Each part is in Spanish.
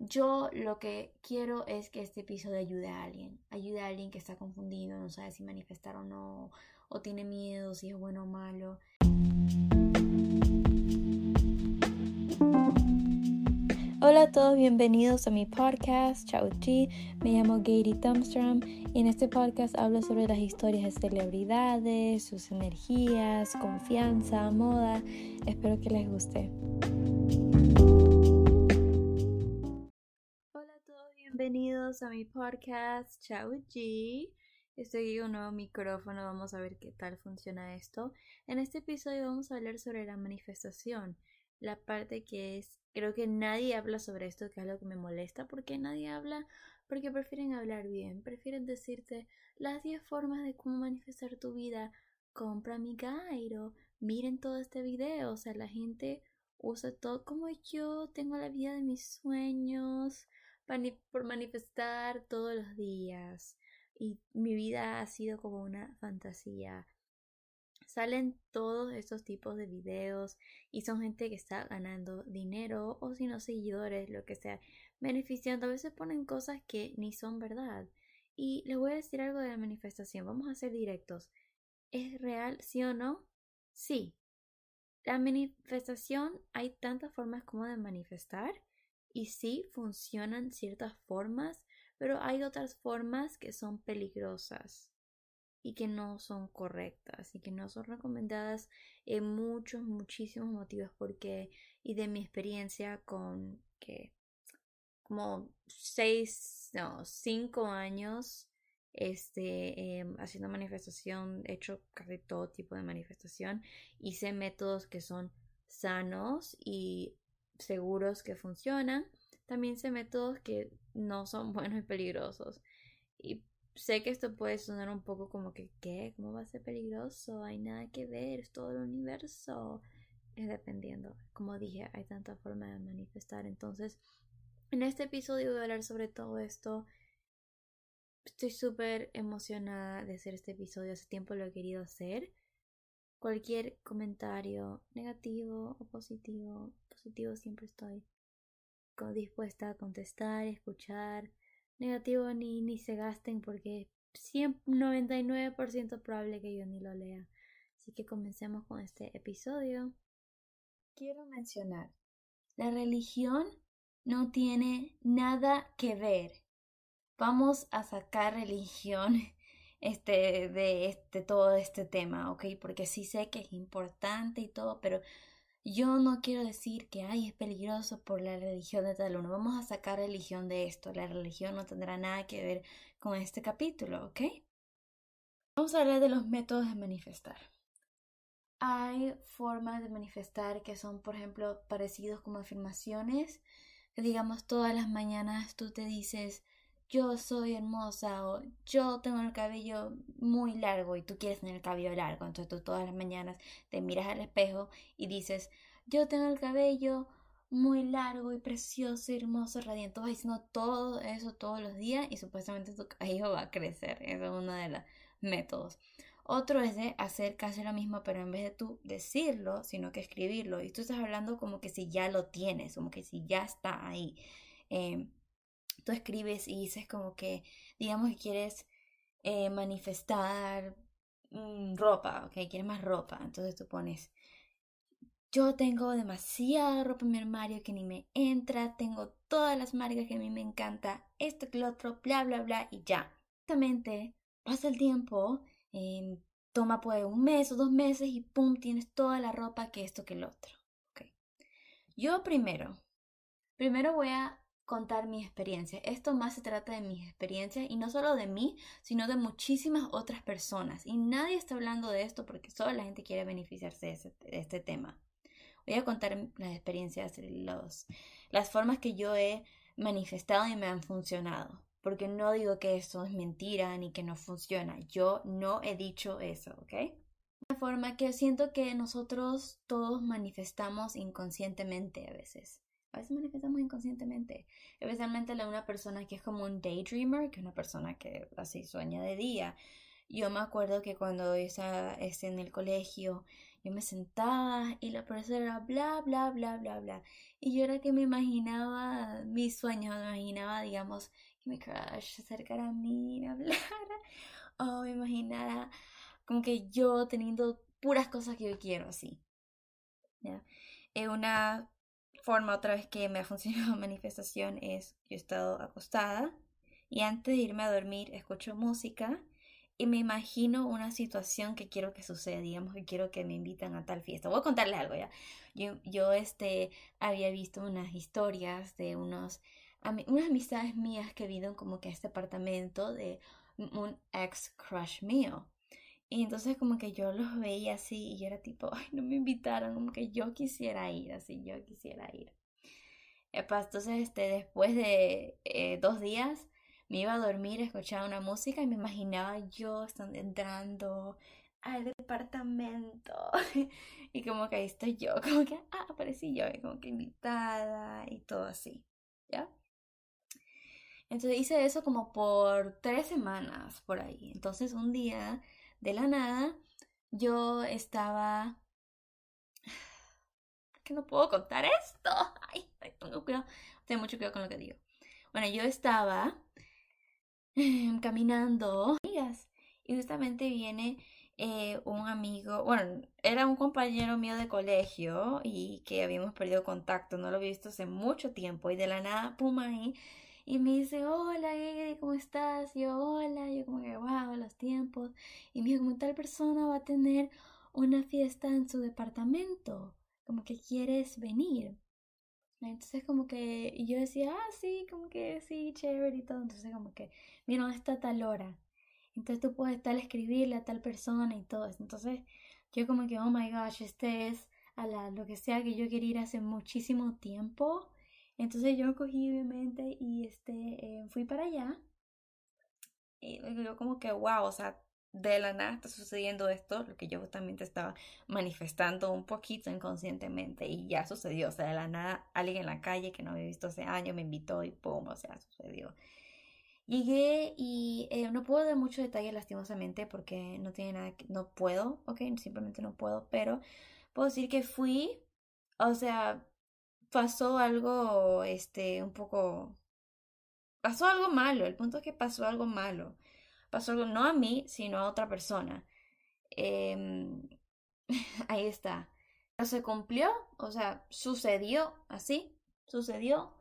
yo lo que quiero es que este episodio ayude a alguien, ayude a alguien que está confundido, no sabe si manifestar o no, o tiene miedo, si es bueno o malo. Hola a todos, bienvenidos a mi podcast, Chao Chi. Me llamo Gary Thumbstrom y en este podcast hablo sobre las historias de celebridades, sus energías, confianza, moda. Espero que les guste. Bienvenidos a mi podcast, Chao Chi. Estoy con un nuevo micrófono, vamos a ver qué tal funciona esto. En este episodio vamos a hablar sobre la manifestación la parte que es, creo que nadie habla sobre esto, que es lo que me molesta, porque nadie habla, porque prefieren hablar bien, prefieren decirte las 10 formas de cómo manifestar tu vida, compra mi Gairo, miren todo este video, o sea, la gente usa todo como yo, tengo la vida de mis sueños por manifestar todos los días y mi vida ha sido como una fantasía salen todos estos tipos de videos y son gente que está ganando dinero o si no seguidores, lo que sea, beneficiando. A veces ponen cosas que ni son verdad. Y les voy a decir algo de la manifestación. Vamos a ser directos. ¿Es real, sí o no? Sí. La manifestación hay tantas formas como de manifestar y sí funcionan ciertas formas, pero hay otras formas que son peligrosas y que no son correctas y que no son recomendadas en muchos, muchísimos motivos porque y de mi experiencia con que como seis, no, cinco años este, em, haciendo manifestación, he hecho casi todo tipo de manifestación, hice métodos que son sanos y seguros que funcionan, también sé métodos que no son buenos y peligrosos. Y sé que esto puede sonar un poco como que, ¿qué? ¿Cómo va a ser peligroso? Hay nada que ver, es todo el universo. Es dependiendo. Como dije, hay tanta forma de manifestar. Entonces, en este episodio voy a hablar sobre todo esto. Estoy súper emocionada de hacer este episodio. Hace tiempo lo he querido hacer. Cualquier comentario negativo o positivo, positivo siempre estoy dispuesta a contestar, escuchar negativo ni, ni se gasten porque es 99% probable que yo ni lo lea. Así que comencemos con este episodio. Quiero mencionar, la religión no tiene nada que ver. Vamos a sacar religión este, de este, todo este tema, ¿ok? Porque sí sé que es importante y todo, pero yo no quiero decir que ay es peligroso por la religión de tal uno. Vamos a sacar religión de esto. La religión no tendrá nada que ver con este capítulo, ¿ok? Vamos a hablar de los métodos de manifestar. Hay formas de manifestar que son, por ejemplo, parecidos como afirmaciones. Digamos todas las mañanas tú te dices yo soy hermosa o yo tengo el cabello muy largo y tú quieres tener el cabello largo. Entonces tú todas las mañanas te miras al espejo y dices yo tengo el cabello muy largo y precioso hermoso, radiante. Vas diciendo todo eso todos los días y supuestamente tu cabello va a crecer. Ese es uno de los métodos. Otro es de hacer casi lo mismo, pero en vez de tú decirlo, sino que escribirlo. Y tú estás hablando como que si ya lo tienes, como que si ya está ahí. Eh, escribes y dices como que, digamos que quieres eh, manifestar mm, ropa, ok, quieres más ropa, entonces tú pones, yo tengo demasiada ropa en mi armario que ni me entra, tengo todas las marcas que a mí me encanta, esto que lo otro, bla, bla, bla, y ya. Exactamente, pasa el tiempo, eh, toma pues un mes o dos meses y pum, tienes toda la ropa que esto que el otro. Okay. Yo primero, primero voy a contar mi experiencia. Esto más se trata de mis experiencias y no solo de mí, sino de muchísimas otras personas. Y nadie está hablando de esto porque solo la gente quiere beneficiarse de, este tema. Voy a contar las experiencias, los, las formas que yo he manifestado y me han funcionado. Porque no digo que eso es mentira ni que no funciona. Yo no he dicho eso, ¿ok? Una forma que siento que nosotros todos manifestamos inconscientemente a veces a veces manifestamos inconscientemente, especialmente la una persona que es como un daydreamer, que es una persona que así sueña de día. Yo me acuerdo que cuando estaba en el colegio yo me sentaba y la profesora bla, bla, bla, bla, bla. Y yo era que me imaginaba mis sueños, me imaginaba, digamos, que mi crush se acercara a mí me hablara. O me imaginara como que yo teniendo puras cosas que yo quiero así. ¿Ya? Es una forma otra vez que me ha funcionado manifestación es yo he estado acostada y antes de irme a dormir escucho música y me imagino una situación que quiero que suceda, digamos que quiero que me invitan a tal fiesta. Voy a contarles algo ya. Yo, yo este, había visto unas historias de unos, unas amistades mías que viven como que a este apartamento de un ex crush mío. Y entonces como que yo los veía así y yo era tipo, ay, no me invitaron, como que yo quisiera ir, así, yo quisiera ir. Entonces, este, después de eh, dos días, me iba a dormir, escuchaba una música y me imaginaba yo entrando al departamento y como que ahí estoy yo, como que, ah, aparecí yo, como que invitada y todo así, ¿ya? Entonces hice eso como por tres semanas por ahí. Entonces un día, de la nada, yo estaba... que no puedo contar esto. Ay, tengo cuidado. Tengo mucho cuidado con lo que digo. Bueno, yo estaba caminando, y justamente viene eh, un amigo, bueno, era un compañero mío de colegio y que habíamos perdido contacto, no lo había visto hace mucho tiempo y de la nada, pum, ahí, y me dice, hola, ¿cómo estás? Y yo, hola, yo como que, wow, los tiempos. Y me dijo, como tal persona va a tener una fiesta en su departamento, como que quieres venir. Entonces como que yo decía, ah, sí, como que sí, chévere y todo. Entonces como que, mira, ¿dónde está tal hora? Entonces tú puedes tal escribirle a tal persona y todo eso. Entonces yo como que, oh my gosh, este es a la, lo que sea que yo quería ir hace muchísimo tiempo. Entonces yo cogí obviamente y este, eh, fui para allá. Y yo como que, wow, o sea, de la nada está sucediendo esto, lo que yo también te estaba manifestando un poquito inconscientemente y ya sucedió, o sea, de la nada alguien en la calle que no había visto hace años me invitó y pum, o sea, sucedió. Llegué y eh, no puedo dar mucho detalle lastimosamente porque no tiene nada que, no puedo, ok, simplemente no puedo, pero puedo decir que fui, o sea, pasó algo, este, un poco, pasó algo malo, el punto es que pasó algo malo pasó algo no a mí, sino a otra persona. Em, ahí está. Se cumplió, o sea, sucedió así, sucedió.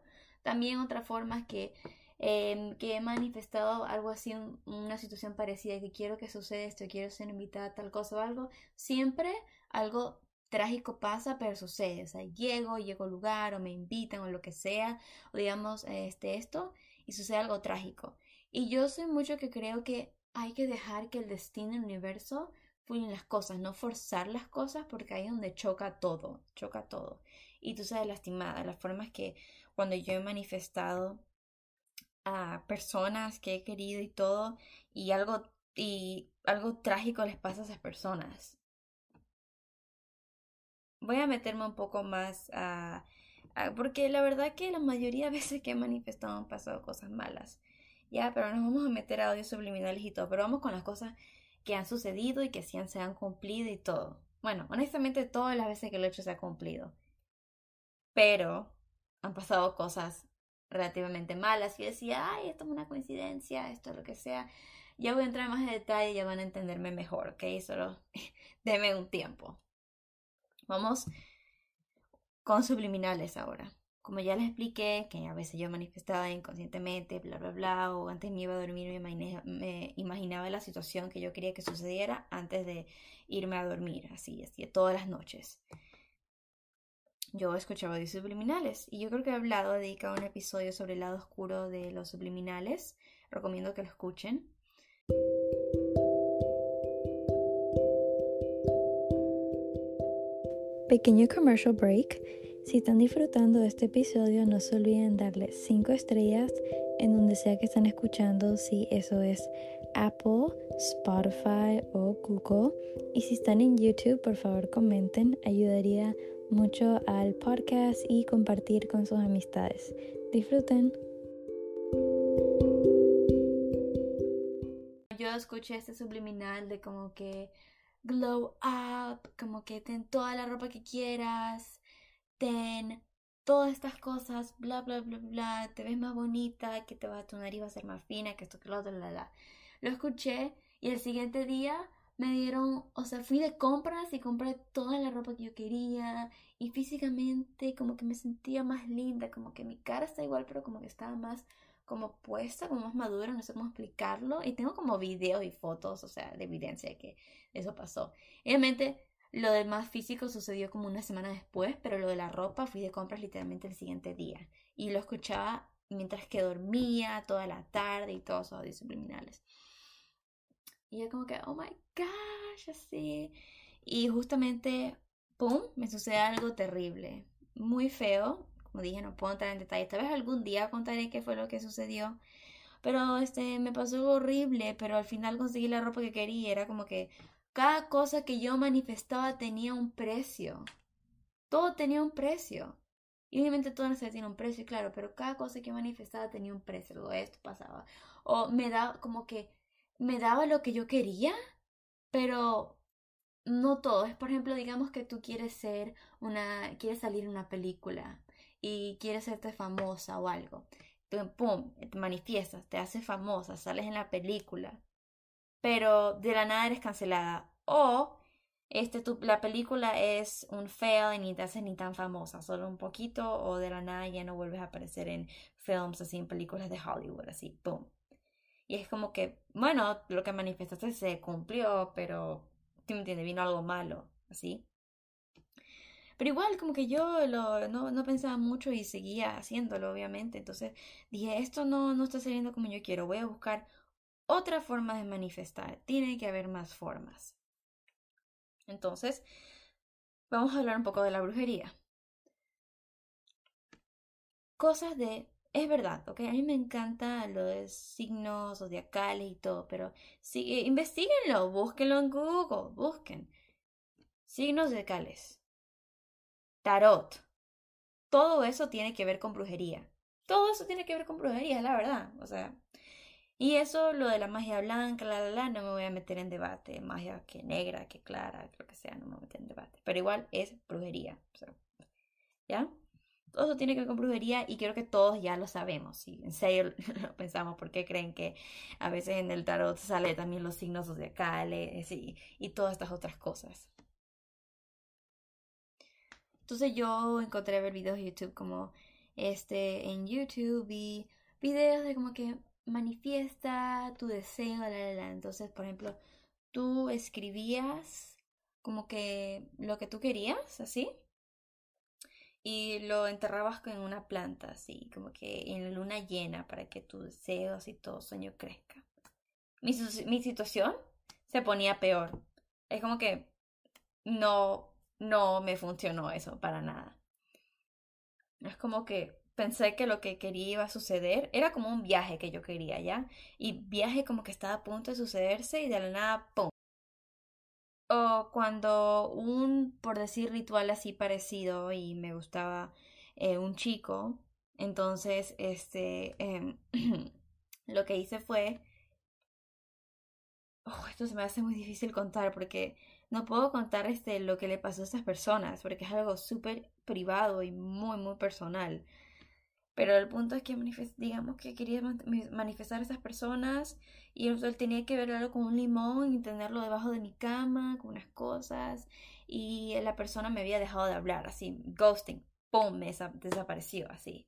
También otra forma que, em, que he manifestado algo así, una situación parecida, que quiero que suceda esto, quiero ser invitada a tal cosa o algo, siempre algo trágico pasa, pero sucede. O sea, llego, llego al lugar o me invitan o lo que sea, o digamos este, esto, y sucede algo trágico. Y yo soy mucho que creo que hay que dejar que el destino, el universo, fluyan las cosas, no forzar las cosas porque ahí es donde choca todo, choca todo. Y tú sabes, lastimada, las formas que cuando yo he manifestado a personas que he querido y todo, y algo, y algo trágico les pasa a esas personas. Voy a meterme un poco más a, porque la verdad que la mayoría de veces que he manifestado han pasado cosas malas. Ya, pero nos vamos a meter a audios subliminales y todo, pero vamos con las cosas que han sucedido y que sí se han cumplido y todo. Bueno, honestamente todas las veces que lo he hecho se ha cumplido. Pero han pasado cosas relativamente malas y yo decía, ay, esto es una coincidencia, esto es lo que sea. Ya voy a entrar más en detalle y ya van a entenderme mejor, ¿ok? Solo denme un tiempo. Vamos con subliminales ahora como ya les expliqué, que a veces yo manifestaba inconscientemente, bla, bla, bla, o antes me iba a dormir y me, imaginaba la situación que yo quería que sucediera antes de irme a dormir, así, así, todas las noches. Yo escuchaba audios subliminales y yo creo que he hablado, he dedicado un episodio sobre el lado oscuro de los subliminales. Recomiendo que lo escuchen. Pequeño commercial break. Si están disfrutando de este episodio, no se olviden darle 5 estrellas en donde sea que están escuchando, si eso es Apple, Spotify o Google. Y si están en YouTube, por favor comenten, ayudaría mucho al podcast y compartir con sus amistades. Disfruten. Yo escuché este subliminal de como que glow up, como que ten toda la ropa que quieras, ten todas estas cosas, bla, bla, bla, bla, te ves más bonita, que te va, tu nariz va a ser más fina, que esto, que lo otro, la, la. Lo escuché y el siguiente día me dieron, o sea, fui de compras y compré toda la ropa que yo quería y físicamente como que me sentía más linda, como que mi cara está igual, pero como que estaba más como puesta, como más madura, no sé cómo explicarlo. Y tengo como videos y fotos, o sea, de evidencia de que eso pasó. Obviamente, lo del más físico sucedió como una semana después, pero lo de la ropa fui de compras literalmente el siguiente día. Y lo escuchaba mientras que dormía toda la tarde y todos los audios subliminales. Y yo como que, oh my gosh, así. Y justamente, ¡pum!, me sucede algo terrible. Muy feo. Como dije, no puedo entrar en detalle. Tal vez algún día contaré qué fue lo que sucedió. Pero este, me pasó horrible, pero al final conseguí la ropa que quería. Era como que cada cosa que yo manifestaba tenía un precio. Todo tenía un precio. Y obviamente todo no se tiene un precio, claro, pero cada cosa que manifestaba tenía un precio. Luego esto pasaba. O me da como que me daba lo que yo quería, pero no todo. Es por ejemplo, digamos que tú quieres ser una, quieres salir en una película y quieres serte famosa o algo. Tú, pum, te manifiestas, te haces famosa, sales en la película, pero de la nada eres cancelada. O este, tu, la película es un fail y ni te haces ni tan famosa, solo un poquito, o de la nada ya no vuelves a aparecer en films así, en películas de Hollywood, así, pum. Y es como que, bueno, lo que manifestaste se cumplió, pero, ¿tú me entiendes? Vino algo malo, así. Pero igual, como que yo lo, no, no, pensaba mucho y seguía haciéndolo, obviamente. Entonces dije, esto no, no está saliendo como yo quiero. Voy a buscar otra forma de manifestar. Tiene que haber más formas. Entonces, vamos a hablar un poco de la brujería. Cosas de es verdad, ¿ok? A mí me encanta lo de signos zodiacales y todo, pero sí, investiguenlo, búsquenlo en Google, busquen. Signos zodiacales, tarot, todo eso tiene que ver con brujería. Todo eso tiene que ver con brujería, la verdad. O sea, y eso, lo de la magia blanca, la, la, la, no me voy a meter en debate. Magia que negra, que clara, lo que sea, no me voy a meter en debate. Pero igual es brujería. ¿Ya? Todo eso tiene que ver con brujería y creo que todos ya lo sabemos. Si en serio lo pensamos, porque creen que a veces en el tarot sale también los signos zodiacales y, y todas estas otras cosas. Entonces yo encontré ver videos de YouTube como este en YouTube y videos de como que manifiesta tu deseo, la, la, la. entonces por ejemplo tú escribías como que lo que tú querías, así, y lo enterrabas en una planta, así, como que en la luna llena, para que tus deseos y todo sueño crezca. Mi, mi situación se ponía peor. Es como que no, no me funcionó eso para nada. Es como que pensé que lo que quería iba a suceder era como un viaje que yo quería, ¿ya? Y viaje como que estaba a punto de sucederse y de la nada, ¡pum! o cuando un, por decir, ritual así parecido y me gustaba eh, un chico, entonces, este, eh, lo que hice fue, oh, esto se me hace muy difícil contar porque no puedo contar este, lo que le pasó a estas personas porque es algo súper privado y muy, muy personal. Pero el punto es que, digamos que quería manifestar a esas personas y él tenía que verlo con un limón y tenerlo debajo de mi cama, con unas cosas. Y la persona me había dejado de hablar, así, ghosting, ¡pum! Me desapareció, así.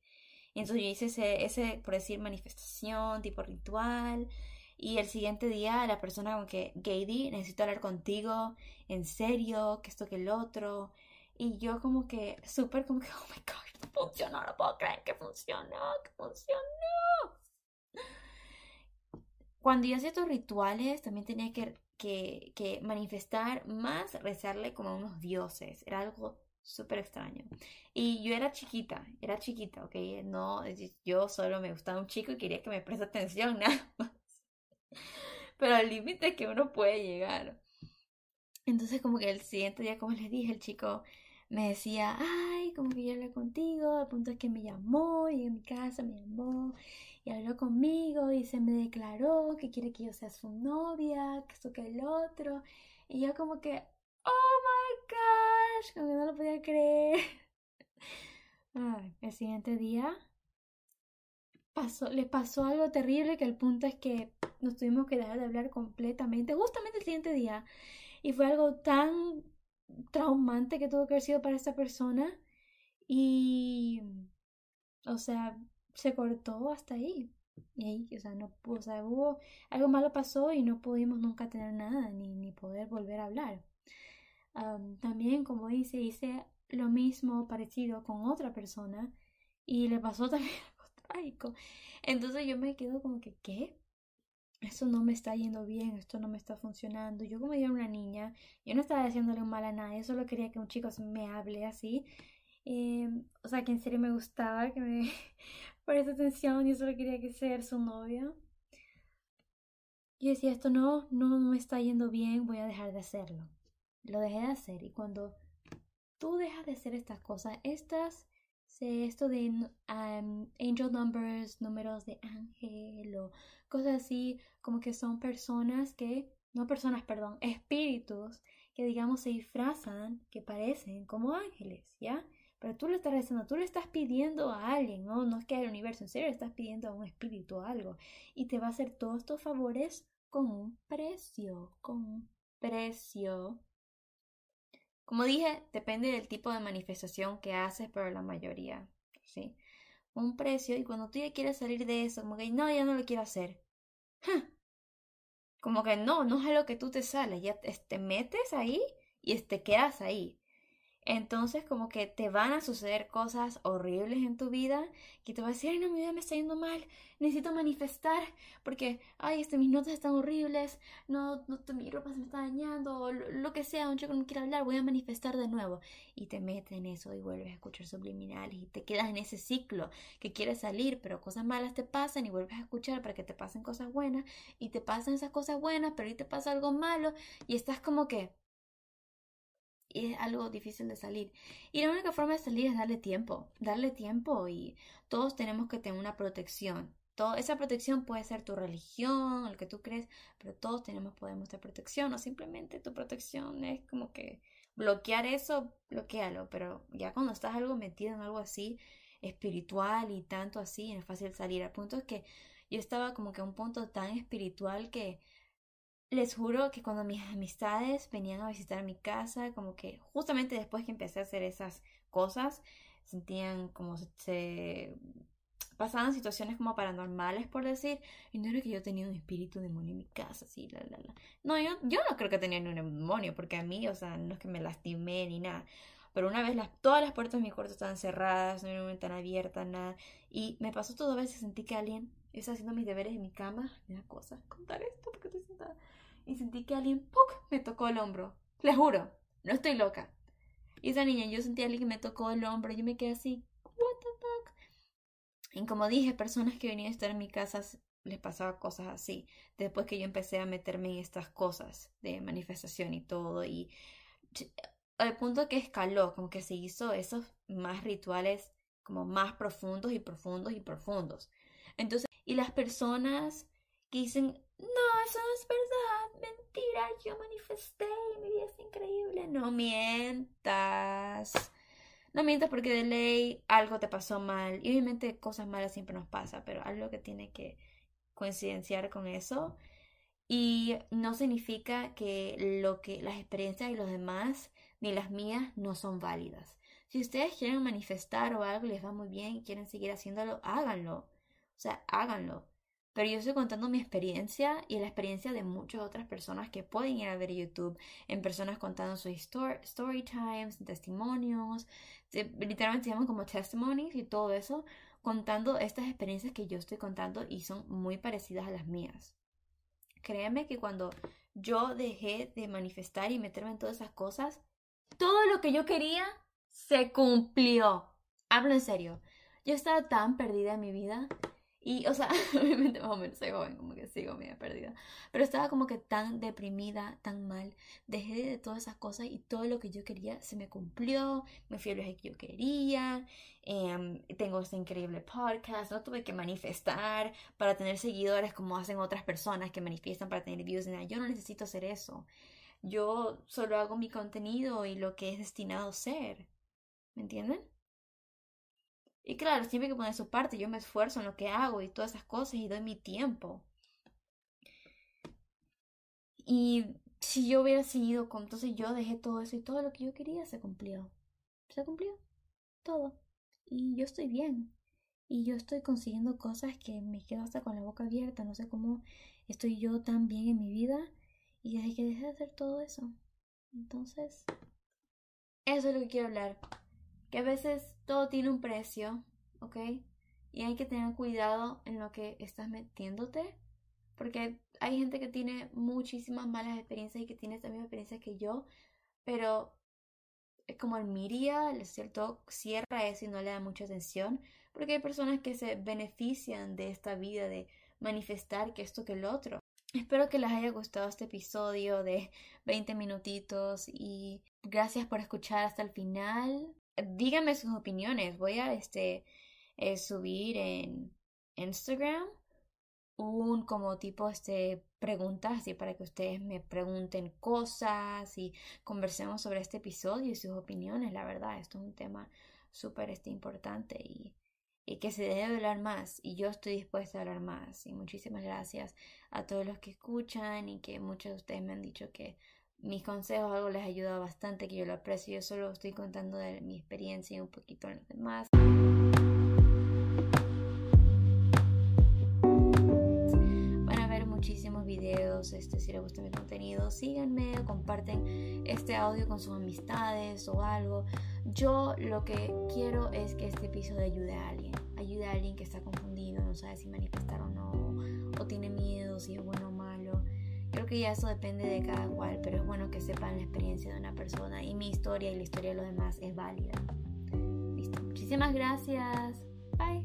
Y entonces yo hice ese, ese, por decir, manifestación, tipo ritual. Y el siguiente día la persona como que, Gady, necesito hablar contigo, en serio, que esto, que el otro. Y yo como que, súper como que, oh my god, funcionó, no puedo creer que funcionó, que funcionó. Cuando yo hacía estos rituales, también tenía que, que, que manifestar más, rezarle como a unos dioses. Era algo súper extraño. Y yo era chiquita, era chiquita, ¿ok? No, yo solo me gustaba un chico y quería que me preste atención, nada más. Pero al límite que uno puede llegar. Entonces como que el siguiente día, como les dije, el chico me decía, ay, como que yo hablé contigo, al punto es que me llamó, y en mi casa me llamó y habló conmigo y se me declaró que quiere que yo sea su novia, que esto que el otro. Y yo como que, oh my gosh, como que no lo podía creer. Ay, el siguiente día pasó, le pasó algo terrible que el punto es que nos tuvimos que dejar de hablar completamente, justamente el siguiente día. Y fue algo tan traumante que tuvo que haber sido para esta persona. Y, o sea, se cortó hasta ahí. Y ahí, o sea, no, o sea, hubo, algo malo pasó y no pudimos nunca tener nada, ni, ni poder volver a hablar. también, como dice, hice lo mismo parecido con otra persona y le pasó también algo trágico. Entonces yo me quedo como que, ¿qué? Esto no me está yendo bien, esto no me está funcionando. Yo como era una niña, yo no estaba haciéndole un mal a nadie, solo quería que un chico me hable así. Eh, o sea, que en serio me gustaba, que me esa atención y solo quería que ser su novia. Yo decía, esto no, no me está yendo bien, voy a dejar de hacerlo. Lo dejé de hacer y cuando tú dejas de hacer estas cosas, estas, esto de angel numbers, números de ángel o cosas así, como que son personas que, no personas, perdón, espíritus que digamos se disfrazan, que parecen como ángeles, ¿ya? Pero tú le estás rezando, tú le estás pidiendo a alguien, ¿no? No es que el universo, en serio le estás pidiendo a un espíritu o algo. Y te va a hacer todos estos favores con un precio, con un precio. Como dije, depende del tipo de manifestación que haces, pero la mayoría, ¿sí? Un precio, y cuando tú ya quieres salir de eso, como que no, ya no lo quiero hacer. Como que no, no es a lo que tú te sales, ya te metes ahí y te quedas ahí. Entonces como que te van a suceder cosas horribles en tu vida que te vas a decir, ay no, mi vida me está yendo mal, necesito manifestar porque, ay, este, mis notas están horribles, no, no mi ropa se me está dañando, lo, que sea, un chico no quiere hablar, voy a manifestar de nuevo. Y te metes en eso y vuelves a escuchar subliminales y te quedas en ese ciclo que quieres salir, pero cosas malas te pasan y vuelves a escuchar para que te pasen cosas buenas y te pasan esas cosas buenas, pero ahí te pasa algo malo y estás como que y es algo difícil de salir. Y la única forma de salir es darle tiempo, darle tiempo y todos tenemos que tener una protección. Todo, esa protección puede ser tu religión, el que tú crees, pero todos tenemos, podemos tener protección o simplemente tu protección es como que bloquear eso, bloquealo, pero ya cuando estás algo metido en algo así espiritual y tanto así, es fácil salir. Al punto es que yo estaba como que a un punto tan espiritual que les juro que cuando mis amistades venían a visitar mi casa, como que justamente después que empecé a hacer esas cosas, sentían como se, pasaban situaciones como paranormales, por decir, y no era que yo tenía un espíritu demonio en mi casa, así, la, la, la. No, yo, yo no creo que tenía ni un demonio, porque a mí, o sea, no es que me lastimé ni nada. Pero una vez las, todas las puertas de mi cuarto estaban cerradas, no había una ventana abierta, nada. Y me pasó todo a veces, sentí que alguien estaba haciendo mis deberes en mi cama. Una cosa, contar esto porque estoy sentada y sentí que alguien me tocó el hombro. Les juro, no estoy loca. Y esa niña, yo sentí a alguien que me tocó el hombro yo me quedé así, what the fuck. Y como dije, personas que venían a estar en mi casa les pasaba cosas así. Después que yo empecé a meterme en estas cosas de manifestación y todo. Y al punto que escaló, como que se hizo esos más rituales como más profundos y profundos y profundos. Entonces, y las personas que dicen, no, eso no es verdad, mentira, yo manifesté y mi vida es increíble. No mientas. No mientas porque de ley algo te pasó mal. Y obviamente cosas malas siempre nos pasa, pero algo que tiene que coincidenciar con eso. Y no significa que lo que las experiencias de los demás ni las mías no son válidas. Si ustedes quieren manifestar o algo les va muy bien y quieren seguir haciéndolo, háganlo. O sea, háganlo. Pero yo estoy contando mi experiencia y la experiencia de muchas otras personas que pueden ir a ver YouTube, en personas contando sus story, times, testimonios, literalmente se llaman como testimonies y todo eso, contando estas experiencias que yo estoy contando y son muy parecidas a las mías. Créeme que cuando yo dejé de manifestar y meterme en todas esas cosas, todo lo que yo quería se cumplió. Hablo en serio. Yo estaba tan perdida en mi vida y, o sea, obviamente más o menos soy joven, como que sigo media perdida. Pero estaba como que tan deprimida, tan mal. Dejé de todas esas cosas y todo lo que yo quería se me cumplió. Me fui al viaje que yo quería. Em, tengo este increíble podcast. No tuve que manifestar para tener seguidores como hacen otras personas que manifiestan para tener views. Yo no necesito hacer eso. yo solo hago mi contenido y lo que es destinado a ser. ¿Me entienden? Y claro, siempre hay que poner su parte, yo me esfuerzo en lo que hago y todas esas cosas y doy mi tiempo. Y si yo hubiera seguido con, entonces yo dejé todo eso y todo lo que yo quería se cumplió. Se cumplió. Todo. Y yo estoy bien. Y yo estoy consiguiendo cosas que me quedo hasta con la boca abierta. No sé cómo estoy yo tan bien en mi vida. Y desde que dejé de hacer todo eso. Entonces, eso es lo que quiero hablar. Que a veces todo tiene un precio, ¿ok? Y hay que tener cuidado en lo que estás metiéndote. Porque hay gente que tiene muchísimas malas experiencias y que tiene esta misma experiencia que yo. Pero es como el miria, el cierto, cierra eso y no le da mucha atención. Porque hay personas que se benefician de esta vida de manifestar que esto que el otro. Espero que les haya gustado este episodio de 20 minutitos y gracias por escuchar hasta el final. Díganme sus opiniones. Voy a este eh, subir en Instagram un como tipo este preguntas y para que ustedes me pregunten cosas y conversemos sobre este episodio y sus opiniones. La verdad, esto es un tema súper este, importante y y que se debe hablar más y yo estoy dispuesta a hablar más y muchísimas gracias a todos los que escuchan y que muchos de ustedes me han dicho que mis consejos algo les ha ayudado bastante que yo lo aprecio. Yo solo estoy contando de mi experiencia y un poquito de los demás. Van a ver muchísimos videos este si les gusta mi contenido síganme comparten este audio con sus amistades o algo. Yo lo que quiero es que este episodio ayude a alguien, ayude a alguien que está confundido, no sabe si manifestar o no, o tiene miedo, si es bueno o malo. Creo que ya eso depende de cada cual, pero es bueno que sepan la experiencia de una persona y mi historia y la historia de los demás es válida. Listo, muchísimas gracias. Bye.